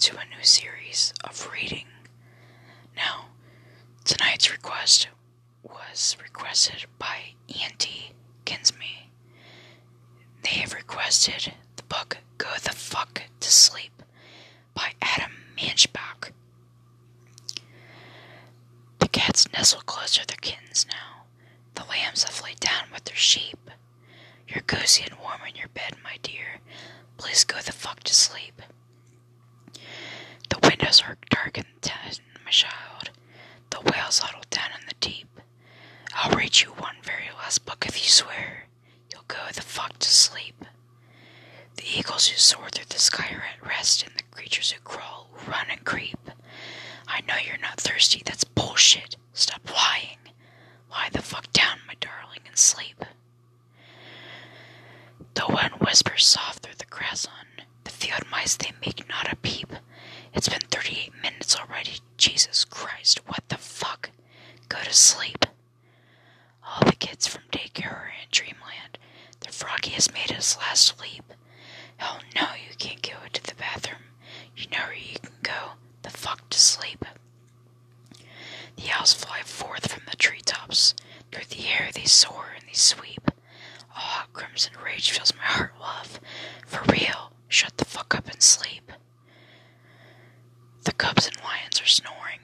to a new series of reading. Now, tonight's request was requested by Auntie Kinsme. They have requested the book Go the Fuck to Sleep by Adam Mansbach. The cats nestle close to their kittens now. The lambs have laid down with their sheep. You're cozy and warm in your bed, my dear. Please go the fuck to sleep. The windows are dark and tent, my child. The whales huddle down in the deep. I'll read you one very last book if you swear you'll go the fuck to sleep. The eagles who soar through the sky are at rest, and the creatures who crawl, run, and creep. I know you're not thirsty, that's bullshit. Stop lying. Lie the fuck down, my darling, and sleep. The wind whispers soft through the grass on the field mice, they make not a peep. It's been 38 minutes already. Jesus Christ, what the fuck? Go to sleep. All the kids from daycare are in dreamland. The froggy has made his last leap. Hell no, you can't go into the bathroom. You know where you can go. The fuck to sleep. The owls fly forth from the treetops. Through the air they soar and they sweep. A hot crimson rage fills my heart, love. For real, shut the fuck up and sleep. The cubs and lions are snoring,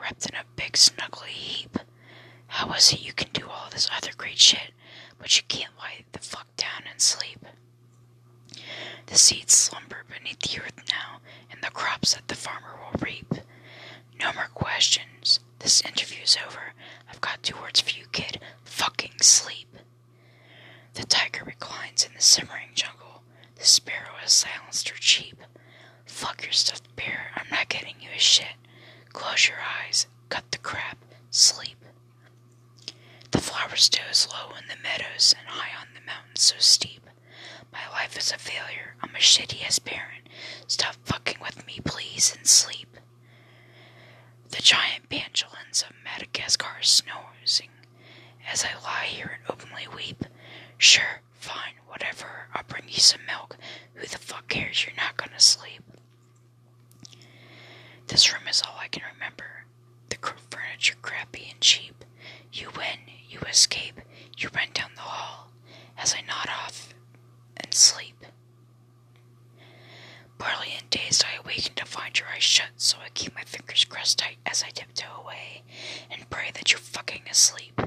wrapped in a big snuggly heap. How is it you can do all this other great shit, but you can't lie the fuck down and sleep? The seeds slumber beneath the earth now, and the crops that the farmer will reap. No more questions. This interview's over. I've got two words for you, kid. Fucking sleep. The tiger reclines in the simmering has silenced or cheep. Fuck your stuffed bear. I'm not getting you a shit. Close your eyes. Cut the crap. Sleep. The flowers doze low in the meadows and high on the mountains so steep. My life is a failure. I'm a shitty ass parent. Stop fucking with me, please, and sleep. The giant pangolins of Madagascar are snoozing as I lie here and openly weep. Sure, fine, whatever. I'll bring you some milk. Who the fuck cares? You're not gonna sleep. This room is all I can remember. The furniture crappy and cheap. You win, you escape, you run down the hall as I nod off and sleep. Barely and dazed, I awaken to find your eyes shut, so I keep my fingers crossed tight as I tiptoe away and pray that you're fucking asleep.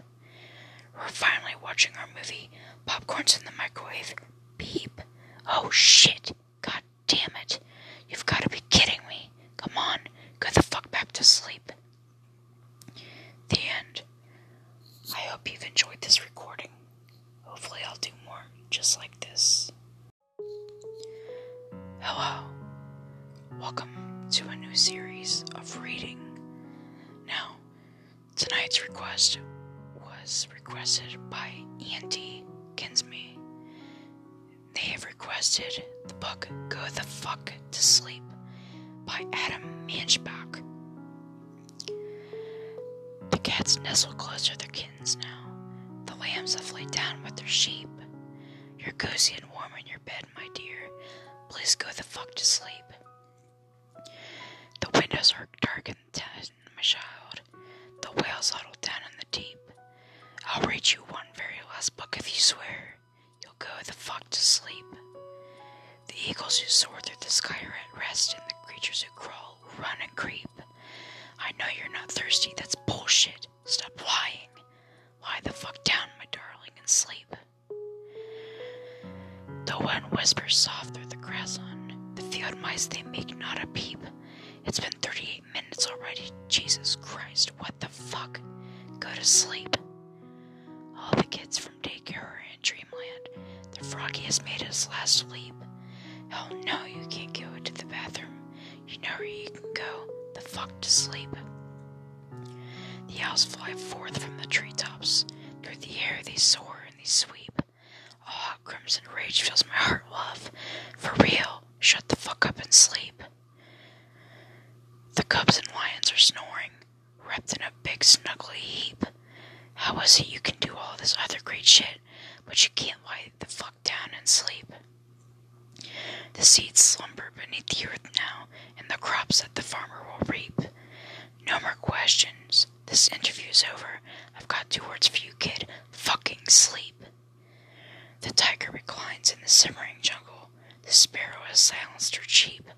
We're finally watching our movie. Popcorn's in the microwave. Beep. Oh shit. God damn it. You've got to be kidding me. Come on, go the fuck back to sleep. The end. I hope you've enjoyed this recording. Hopefully, I'll do more just like this. Hello. Welcome to a new series of reading. Now, tonight's request requested by Auntie Kinsme. They have requested the book Go the Fuck to Sleep by Adam Mansbach. The cats nestle close to their kittens now. The lambs have laid down with their sheep. You're cozy and warm in your bed, my dear. Please go the fuck to sleep. The windows are dark and tent, my child. The whales huddle down book if you swear you'll go the fuck to sleep. The eagles who soar through the sky are at rest, and the creatures who crawl, run, and creep. I know you're not thirsty, that's bullshit. Stop lying. Lie the fuck down, my darling, and sleep. The wind whispers soft through the grass on the field mice, they make not a peep. It's been 38 minutes already. Jesus Christ, what the fuck? Go to sleep. His. Oh, Hell no, you can't go into the bathroom. You know where you can go. The fuck to sleep. The owls fly forth from the treetops. Through the air they soar and they sweep. A hot crimson rage fills my heart, love. For real, shut the fuck up and sleep. The cubs and lions are snoring, wrapped in a big snuggly heap. How is it you can do all this other great shit, but you can't lie the fuck down and sleep? The seeds slumber beneath the earth now, and the crops that the farmer will reap. No more questions. This interview's over. I've got two words for you, kid. Fucking sleep. The tiger reclines in the simmering jungle. The sparrow has silenced her cheep.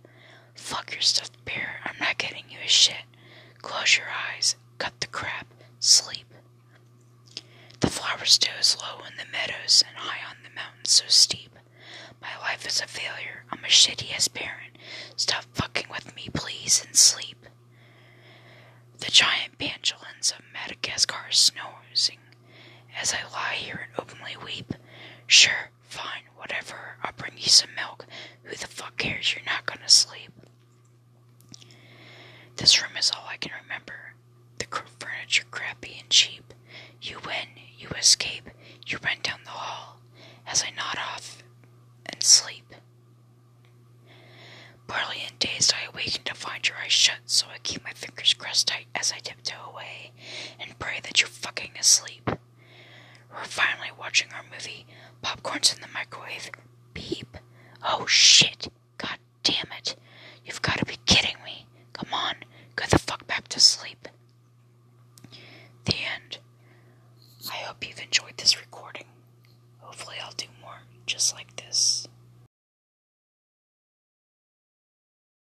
Fuck your stuffed bear. I'm not getting you a shit. Close your eyes. Cut the crap. Sleep. The flowers doze low in the meadows and high on the mountains so steep. My life is a failure. I'm a shitty ass parent. Stop fucking with me, please, and sleep. The giant pangolins of Madagascar are snoozing as I lie here and openly weep. Sure, fine, whatever. I'll bring you some milk. Who the fuck cares? You're not gonna sleep. This room is all I can remember. The furniture crappy and cheap. You win, you escape, you run down the hall as I nod off Sleep. sleep. Partly dazed, I awaken to find your eyes shut, so I keep my fingers crossed tight as I tiptoe away and pray that you're fucking asleep. We're finally watching our movie. Popcorn's in the microwave. Beep. Oh shit. God damn it. You've got to be kidding me. Come on. Go the fuck back to sleep.